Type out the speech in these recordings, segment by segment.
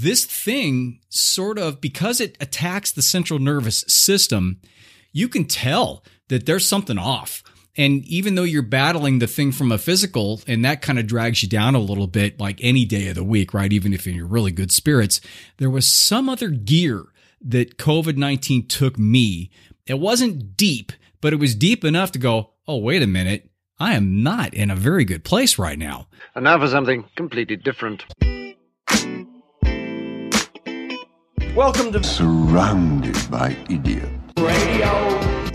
this thing sort of, because it attacks the central nervous system, you can tell that there's something off. And even though you're battling the thing from a physical and that kind of drags you down a little bit, like any day of the week, right? Even if you're in really good spirits, there was some other gear that COVID 19 took me. It wasn't deep, but it was deep enough to go, oh, wait a minute. I am not in a very good place right now. And now for something completely different. Welcome to Surrounded by idiots. Radio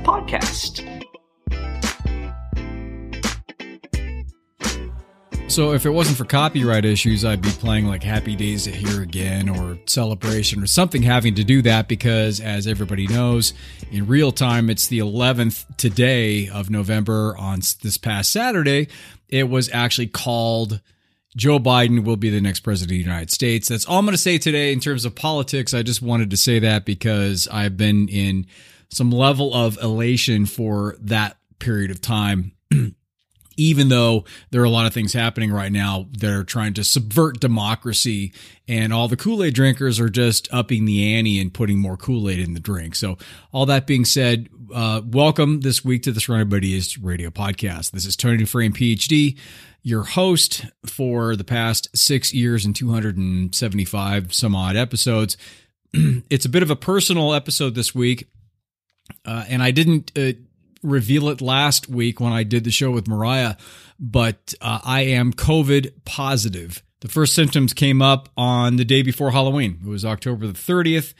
Podcast. So if it wasn't for copyright issues, I'd be playing like Happy Days Here Again or Celebration or something having to do that because as everybody knows, in real time it's the 11th today of November on this past Saturday. It was actually called Joe Biden will be the next president of the United States. That's all I'm going to say today in terms of politics. I just wanted to say that because I've been in some level of elation for that period of time even though there are a lot of things happening right now that are trying to subvert democracy and all the Kool-Aid drinkers are just upping the ante and putting more Kool-Aid in the drink. So all that being said, uh, welcome this week to the Surrounded by Idiots radio podcast. This is Tony Frame, PhD, your host for the past six years and 275 some odd episodes. it's a bit of a personal episode this week. Uh, and I didn't uh, reveal it last week when I did the show with Mariah, but uh, I am COVID positive. The first symptoms came up on the day before Halloween. It was October the 30th,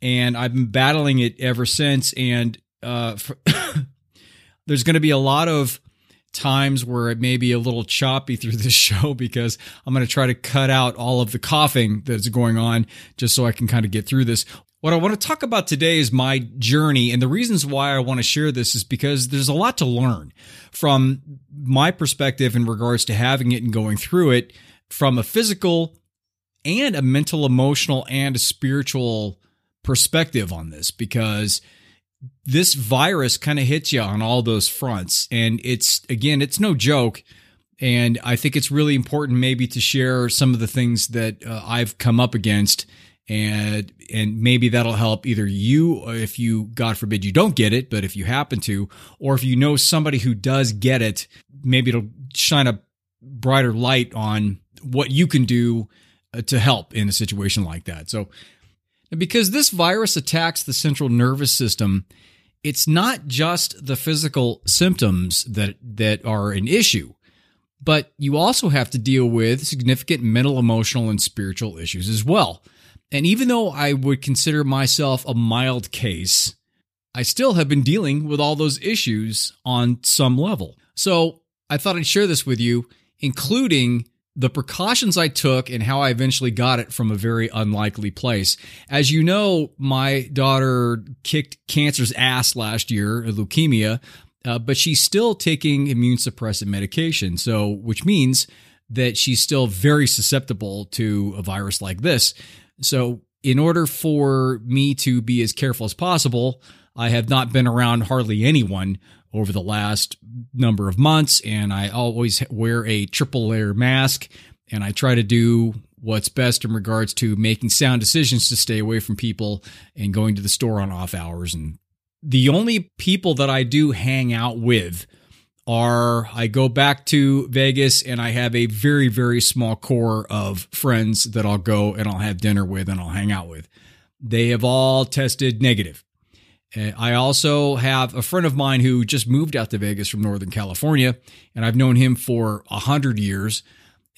and I've been battling it ever since. And uh, for, there's going to be a lot of times where it may be a little choppy through this show because I'm going to try to cut out all of the coughing that's going on just so I can kind of get through this. What I want to talk about today is my journey. And the reasons why I want to share this is because there's a lot to learn from my perspective in regards to having it and going through it from a physical and a mental, emotional, and a spiritual perspective on this because this virus kind of hits you on all those fronts. And it's, again, it's no joke. And I think it's really important maybe to share some of the things that uh, I've come up against and and maybe that'll help either you if you god forbid you don't get it but if you happen to or if you know somebody who does get it maybe it'll shine a brighter light on what you can do uh, to help in a situation like that. So because this virus attacks the central nervous system it's not just the physical symptoms that that are an issue but you also have to deal with significant mental emotional and spiritual issues as well and even though I would consider myself a mild case, I still have been dealing with all those issues on some level. So I thought I'd share this with you, including the precautions I took and how I eventually got it from a very unlikely place. As you know, my daughter kicked cancer's ass last year, leukemia, uh, but she's still taking immune suppressant medication. So, which means that she's still very susceptible to a virus like this. So, in order for me to be as careful as possible, I have not been around hardly anyone over the last number of months, and I always wear a triple layer mask, and I try to do what's best in regards to making sound decisions to stay away from people and going to the store on off hours. And the only people that I do hang out with are I go back to Vegas and I have a very, very small core of friends that I'll go and I'll have dinner with and I'll hang out with. They have all tested negative. I also have a friend of mine who just moved out to Vegas from Northern California, and I've known him for a hundred years.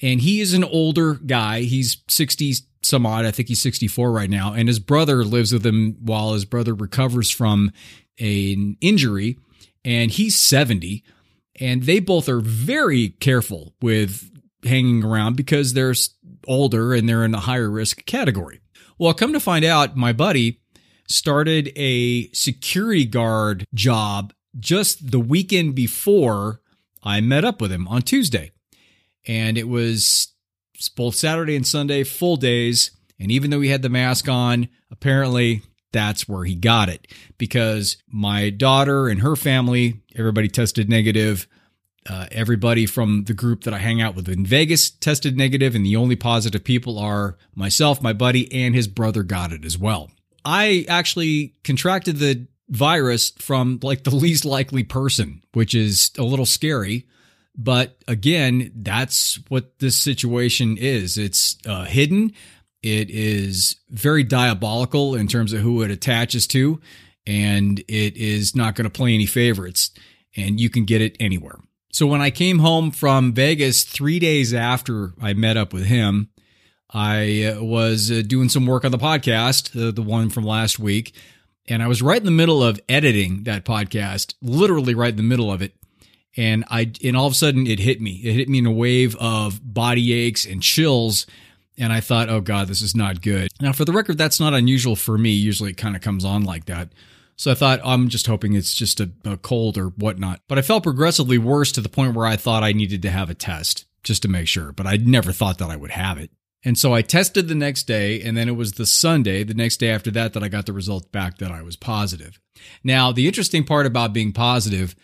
And he is an older guy. He's 60 some odd. I think he's 64 right now. And his brother lives with him while his brother recovers from an injury. And he's 70 and they both are very careful with hanging around because they're older and they're in a higher risk category. Well, come to find out, my buddy started a security guard job just the weekend before I met up with him on Tuesday. And it was both Saturday and Sunday, full days. And even though he had the mask on, apparently that's where he got it because my daughter and her family, everybody tested negative. Uh, everybody from the group that I hang out with in Vegas tested negative, and the only positive people are myself, my buddy, and his brother got it as well. I actually contracted the virus from like the least likely person, which is a little scary. But again, that's what this situation is. It's uh, hidden. It is very diabolical in terms of who it attaches to, and it is not going to play any favorites, and you can get it anywhere. So when I came home from Vegas three days after I met up with him, I uh, was uh, doing some work on the podcast, the, the one from last week, and I was right in the middle of editing that podcast, literally right in the middle of it. And I, and all of a sudden it hit me. It hit me in a wave of body aches and chills. And I thought, oh God, this is not good. Now, for the record, that's not unusual for me. Usually it kind of comes on like that. So I thought, I'm just hoping it's just a, a cold or whatnot. But I felt progressively worse to the point where I thought I needed to have a test just to make sure. But I never thought that I would have it. And so I tested the next day, and then it was the Sunday, the next day after that, that I got the result back that I was positive. Now, the interesting part about being positive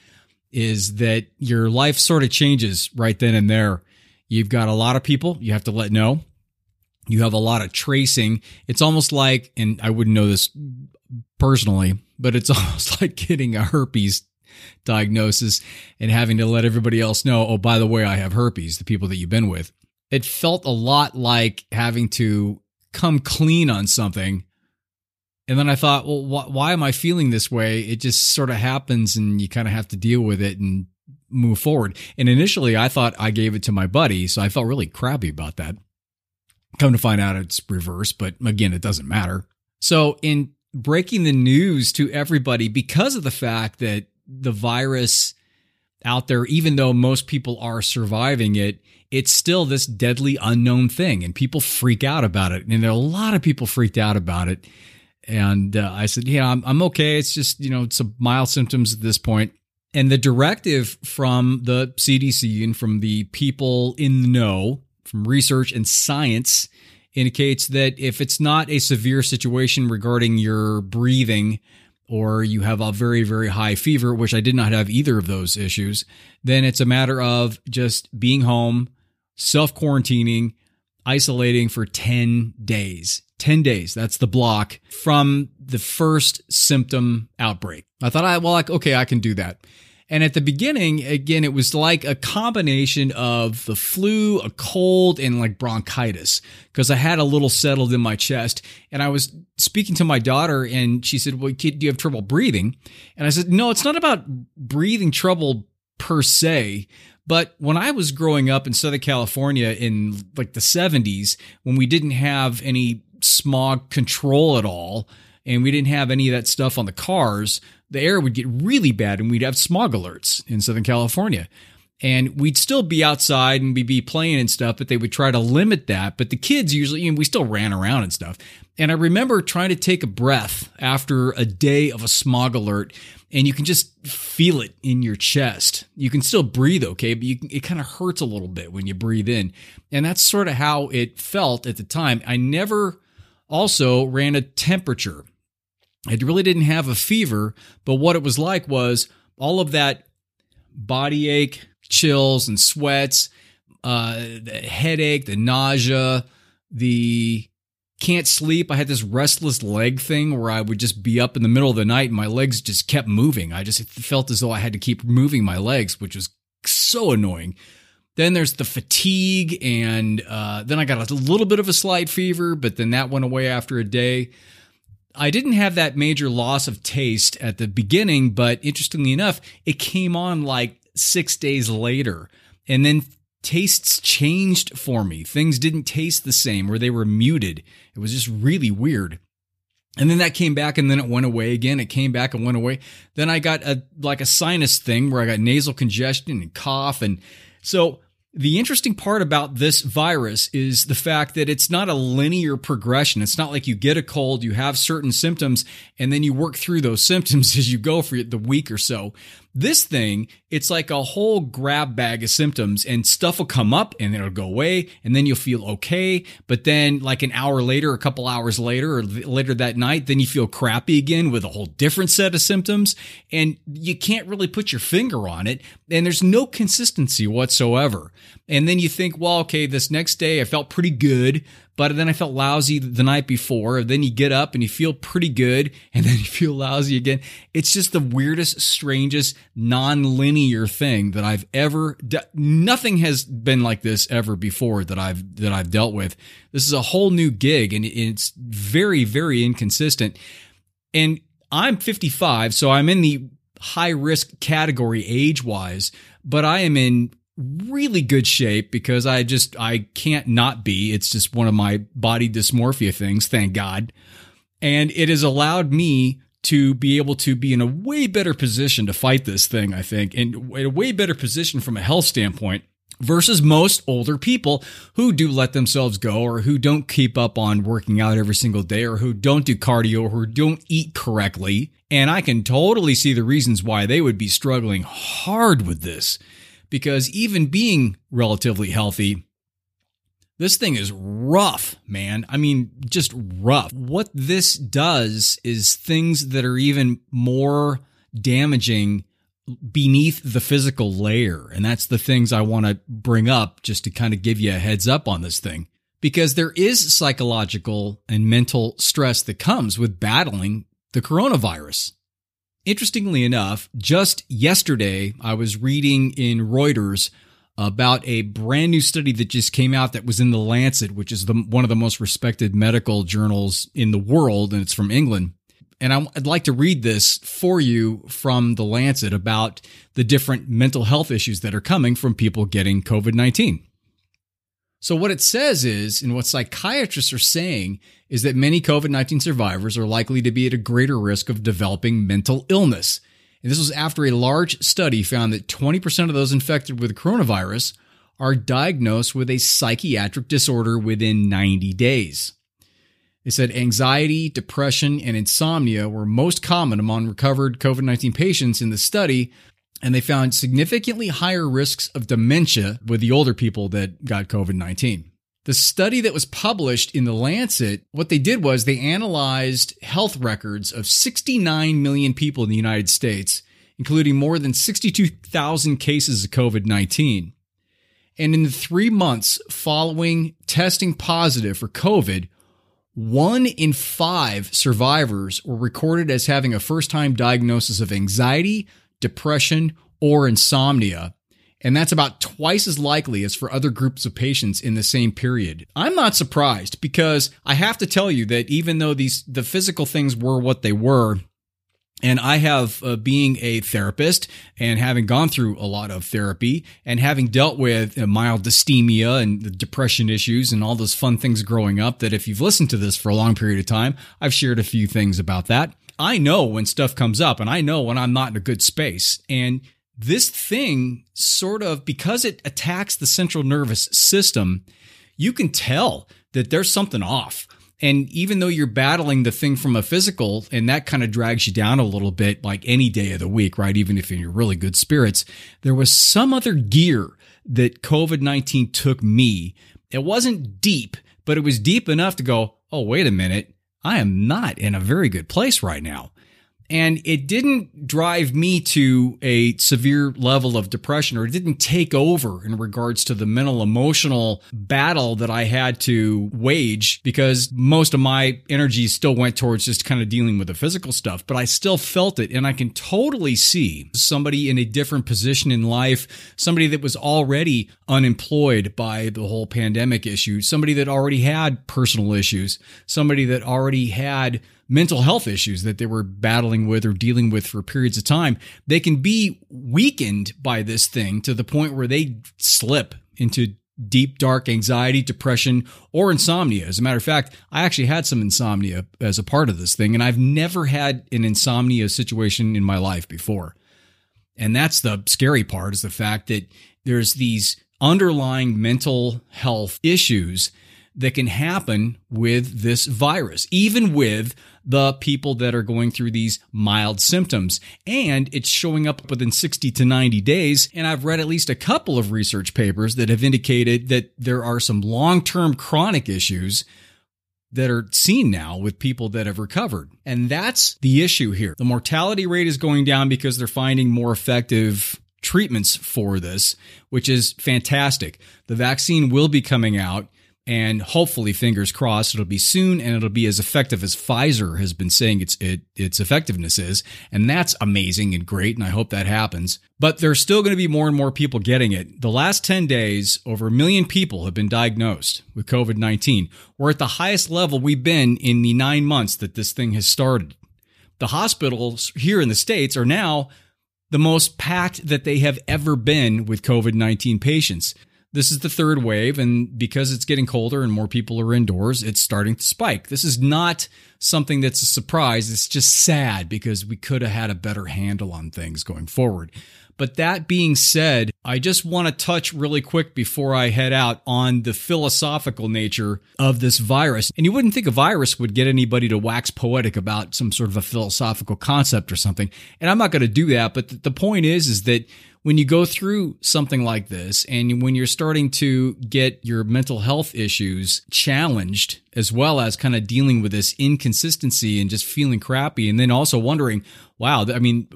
is that your life sort of changes right then and there. You've got a lot of people you have to let know. You have a lot of tracing. It's almost like, and I wouldn't know this personally, but it's almost like getting a herpes diagnosis and having to let everybody else know, oh, by the way, I have herpes, the people that you've been with it felt a lot like having to come clean on something. And then I thought, well, wh- why am I feeling this way? It just sort of happens and you kind of have to deal with it and move forward. And initially I thought I gave it to my buddy. So I felt really crappy about that. Come to find out it's reverse, but again, it doesn't matter. So in breaking the news to everybody because of the fact that the virus out there, even though most people are surviving it, it's still this deadly unknown thing and people freak out about it. And there are a lot of people freaked out about it. And uh, I said, yeah, I'm, I'm okay. It's just, you know, some mild symptoms at this point. And the directive from the CDC and from the people in the know, from research and science, indicates that if it's not a severe situation regarding your breathing, or you have a very, very high fever, which I did not have either of those issues, then it's a matter of just being home, self quarantining, isolating for 10 days. 10 days. That's the block from the first symptom outbreak. I thought, I, well, like, okay, I can do that. And at the beginning, again, it was like a combination of the flu, a cold, and like bronchitis because I had a little settled in my chest. And I was speaking to my daughter, and she said, Well, kid, do you have trouble breathing? And I said, No, it's not about breathing trouble per se. But when I was growing up in Southern California in like the 70s, when we didn't have any smog control at all, and we didn't have any of that stuff on the cars, the air would get really bad and we'd have smog alerts in Southern California. And we'd still be outside and we'd be playing and stuff, but they would try to limit that. But the kids usually, you know, we still ran around and stuff. And I remember trying to take a breath after a day of a smog alert, and you can just feel it in your chest. You can still breathe okay, but can, it kind of hurts a little bit when you breathe in. And that's sort of how it felt at the time. I never also ran a temperature. I really didn't have a fever, but what it was like was all of that body ache, chills, and sweats, uh, the headache, the nausea, the can't sleep. I had this restless leg thing where I would just be up in the middle of the night and my legs just kept moving. I just felt as though I had to keep moving my legs, which was so annoying. Then there's the fatigue, and uh, then I got a little bit of a slight fever, but then that went away after a day. I didn't have that major loss of taste at the beginning, but interestingly enough, it came on like six days later. And then tastes changed for me. Things didn't taste the same or they were muted. It was just really weird. And then that came back and then it went away again. It came back and went away. Then I got a like a sinus thing where I got nasal congestion and cough and so the interesting part about this virus is the fact that it's not a linear progression. It's not like you get a cold, you have certain symptoms, and then you work through those symptoms as you go for the week or so. This thing, it's like a whole grab bag of symptoms and stuff will come up and it'll go away and then you'll feel okay. But then like an hour later, a couple hours later or later that night, then you feel crappy again with a whole different set of symptoms and you can't really put your finger on it. And there's no consistency whatsoever. And then you think, well, okay, this next day I felt pretty good, but then I felt lousy the night before. Then you get up and you feel pretty good, and then you feel lousy again. It's just the weirdest, strangest, non-linear thing that I've ever. De- Nothing has been like this ever before that I've that I've dealt with. This is a whole new gig, and it's very, very inconsistent. And I'm 55, so I'm in the high risk category age wise, but I am in really good shape because I just I can't not be. It's just one of my body dysmorphia things, thank God. And it has allowed me to be able to be in a way better position to fight this thing, I think, and in a way better position from a health standpoint versus most older people who do let themselves go or who don't keep up on working out every single day or who don't do cardio or who don't eat correctly. And I can totally see the reasons why they would be struggling hard with this because even being relatively healthy, this thing is rough, man. I mean, just rough. What this does is things that are even more damaging beneath the physical layer. And that's the things I want to bring up just to kind of give you a heads up on this thing. Because there is psychological and mental stress that comes with battling the coronavirus. Interestingly enough, just yesterday, I was reading in Reuters about a brand new study that just came out that was in the Lancet, which is the, one of the most respected medical journals in the world, and it's from England. And I'd like to read this for you from the Lancet about the different mental health issues that are coming from people getting COVID 19. So, what it says is, and what psychiatrists are saying, is that many COVID 19 survivors are likely to be at a greater risk of developing mental illness. And this was after a large study found that 20% of those infected with coronavirus are diagnosed with a psychiatric disorder within 90 days. They said anxiety, depression, and insomnia were most common among recovered COVID 19 patients in the study, and they found significantly higher risks of dementia with the older people that got COVID 19. The study that was published in the Lancet, what they did was they analyzed health records of 69 million people in the United States, including more than 62,000 cases of COVID 19. And in the three months following testing positive for COVID, one in five survivors were recorded as having a first time diagnosis of anxiety, depression, or insomnia. And that's about twice as likely as for other groups of patients in the same period. I'm not surprised because I have to tell you that even though these the physical things were what they were, and I have, uh, being a therapist and having gone through a lot of therapy and having dealt with uh, mild dysthymia and the depression issues and all those fun things growing up, that if you've listened to this for a long period of time, I've shared a few things about that. I know when stuff comes up and I know when I'm not in a good space. And this thing sort of, because it attacks the central nervous system, you can tell that there's something off. And even though you're battling the thing from a physical and that kind of drags you down a little bit, like any day of the week, right? Even if you're in really good spirits, there was some other gear that COVID 19 took me. It wasn't deep, but it was deep enough to go, oh, wait a minute. I am not in a very good place right now. And it didn't drive me to a severe level of depression or it didn't take over in regards to the mental emotional battle that I had to wage because most of my energy still went towards just kind of dealing with the physical stuff, but I still felt it. And I can totally see somebody in a different position in life, somebody that was already unemployed by the whole pandemic issue, somebody that already had personal issues, somebody that already had mental health issues that they were battling with or dealing with for periods of time, they can be weakened by this thing to the point where they slip into deep, dark anxiety, depression, or insomnia. As a matter of fact, I actually had some insomnia as a part of this thing, and I've never had an insomnia situation in my life before. And that's the scary part is the fact that there's these underlying mental health issues that can happen with this virus, even with the people that are going through these mild symptoms. And it's showing up within 60 to 90 days. And I've read at least a couple of research papers that have indicated that there are some long term chronic issues that are seen now with people that have recovered. And that's the issue here. The mortality rate is going down because they're finding more effective treatments for this, which is fantastic. The vaccine will be coming out and hopefully fingers crossed it'll be soon and it'll be as effective as Pfizer has been saying its it, its effectiveness is. And that's amazing and great and I hope that happens. But there's still going to be more and more people getting it. The last 10 days over a million people have been diagnosed with COVID-19 we're at the highest level we've been in the 9 months that this thing has started. The hospitals here in the states are now the most packed that they have ever been with COVID 19 patients this is the third wave, and because it's getting colder and more people are indoors, it's starting to spike. This is not something that's a surprise. It's just sad because we could have had a better handle on things going forward. But that being said, I just want to touch really quick before I head out on the philosophical nature of this virus. And you wouldn't think a virus would get anybody to wax poetic about some sort of a philosophical concept or something. And I'm not going to do that. But the point is, is that when you go through something like this and when you're starting to get your mental health issues challenged as well as kind of dealing with this inconsistency and just feeling crappy and then also wondering wow i mean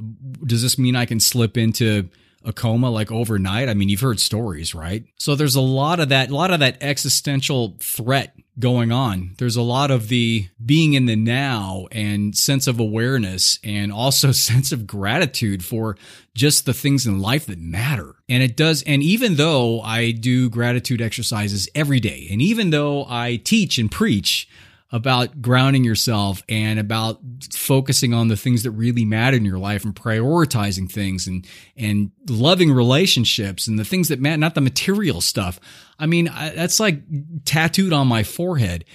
does this mean i can slip into a coma like overnight i mean you've heard stories right so there's a lot of that a lot of that existential threat going on. There's a lot of the being in the now and sense of awareness and also sense of gratitude for just the things in life that matter. And it does. And even though I do gratitude exercises every day, and even though I teach and preach about grounding yourself and about focusing on the things that really matter in your life and prioritizing things and and loving relationships and the things that matter, not the material stuff. I mean, that's like tattooed on my forehead.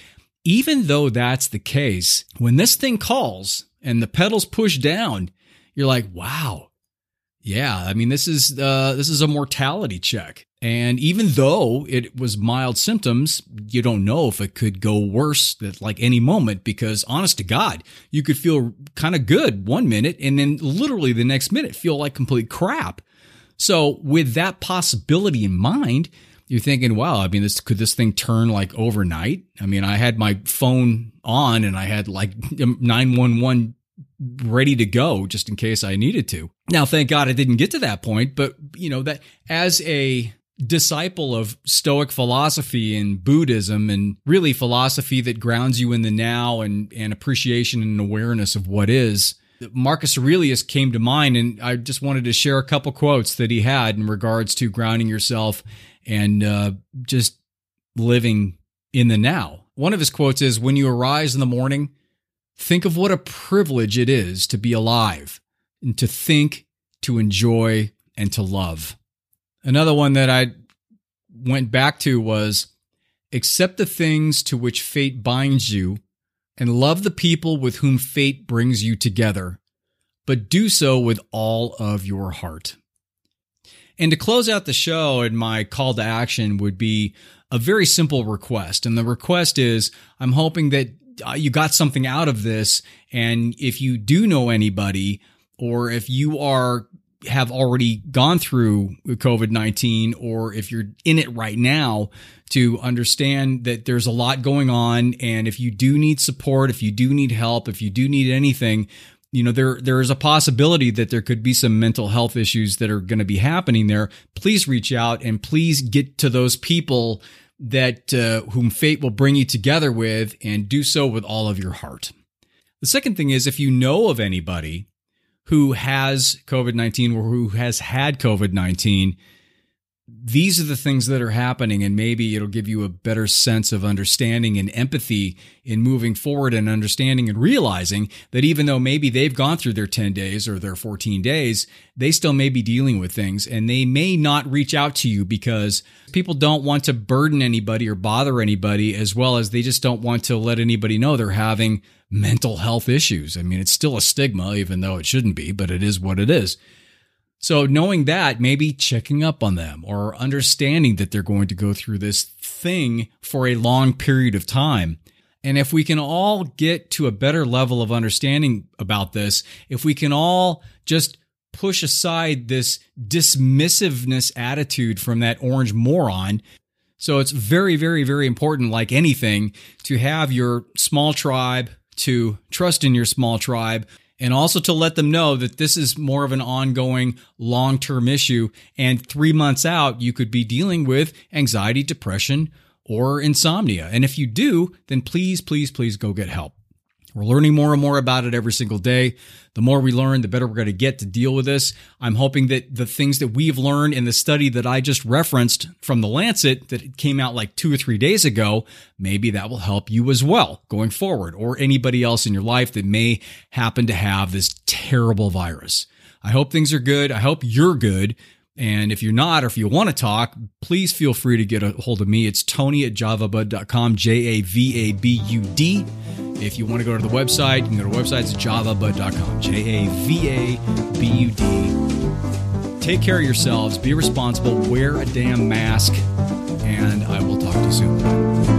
Even though that's the case, when this thing calls and the pedals push down, you're like, wow, yeah. I mean, this is uh, this is a mortality check. And even though it was mild symptoms, you don't know if it could go worse at like any moment because honest to God, you could feel kind of good one minute and then literally the next minute feel like complete crap. So with that possibility in mind, you're thinking, wow, I mean, this could this thing turn like overnight? I mean, I had my phone on and I had like 911 ready to go just in case I needed to. Now, thank God I didn't get to that point, but you know, that as a disciple of Stoic philosophy and Buddhism and really philosophy that grounds you in the now and, and appreciation and awareness of what is. Marcus Aurelius came to mind, and I just wanted to share a couple quotes that he had in regards to grounding yourself and uh, just living in the now. One of his quotes is When you arise in the morning, think of what a privilege it is to be alive and to think, to enjoy, and to love. Another one that I went back to was accept the things to which fate binds you and love the people with whom fate brings you together, but do so with all of your heart. And to close out the show, and my call to action would be a very simple request. And the request is I'm hoping that Uh, you got something out of this. And if you do know anybody, or if you are have already gone through COVID 19 or if you're in it right now to understand that there's a lot going on. And if you do need support, if you do need help, if you do need anything, you know there there is a possibility that there could be some mental health issues that are going to be happening there please reach out and please get to those people that uh, whom fate will bring you together with and do so with all of your heart. The second thing is if you know of anybody who has COVID 19 or who has had COVID 19, these are the things that are happening, and maybe it'll give you a better sense of understanding and empathy in moving forward and understanding and realizing that even though maybe they've gone through their 10 days or their 14 days, they still may be dealing with things and they may not reach out to you because people don't want to burden anybody or bother anybody, as well as they just don't want to let anybody know they're having mental health issues. I mean, it's still a stigma, even though it shouldn't be, but it is what it is. So knowing that, maybe checking up on them or understanding that they're going to go through this thing for a long period of time. And if we can all get to a better level of understanding about this, if we can all just push aside this dismissiveness attitude from that orange moron. So it's very, very, very important, like anything, to have your small tribe, to trust in your small tribe, and also to let them know that this is more of an ongoing long term issue. And three months out, you could be dealing with anxiety, depression, or insomnia. And if you do, then please, please, please go get help. We're learning more and more about it every single day. The more we learn, the better we're going to get to deal with this. I'm hoping that the things that we've learned in the study that I just referenced from the Lancet that came out like two or three days ago, maybe that will help you as well going forward or anybody else in your life that may happen to have this terrible virus. I hope things are good. I hope you're good. And if you're not, or if you want to talk, please feel free to get a hold of me. It's Tony at javabud.com, J A V A B U D. If you want to go to the website, you can go to the website, it's javabud.com, J A V A B U D. Take care of yourselves, be responsible, wear a damn mask, and I will talk to you soon.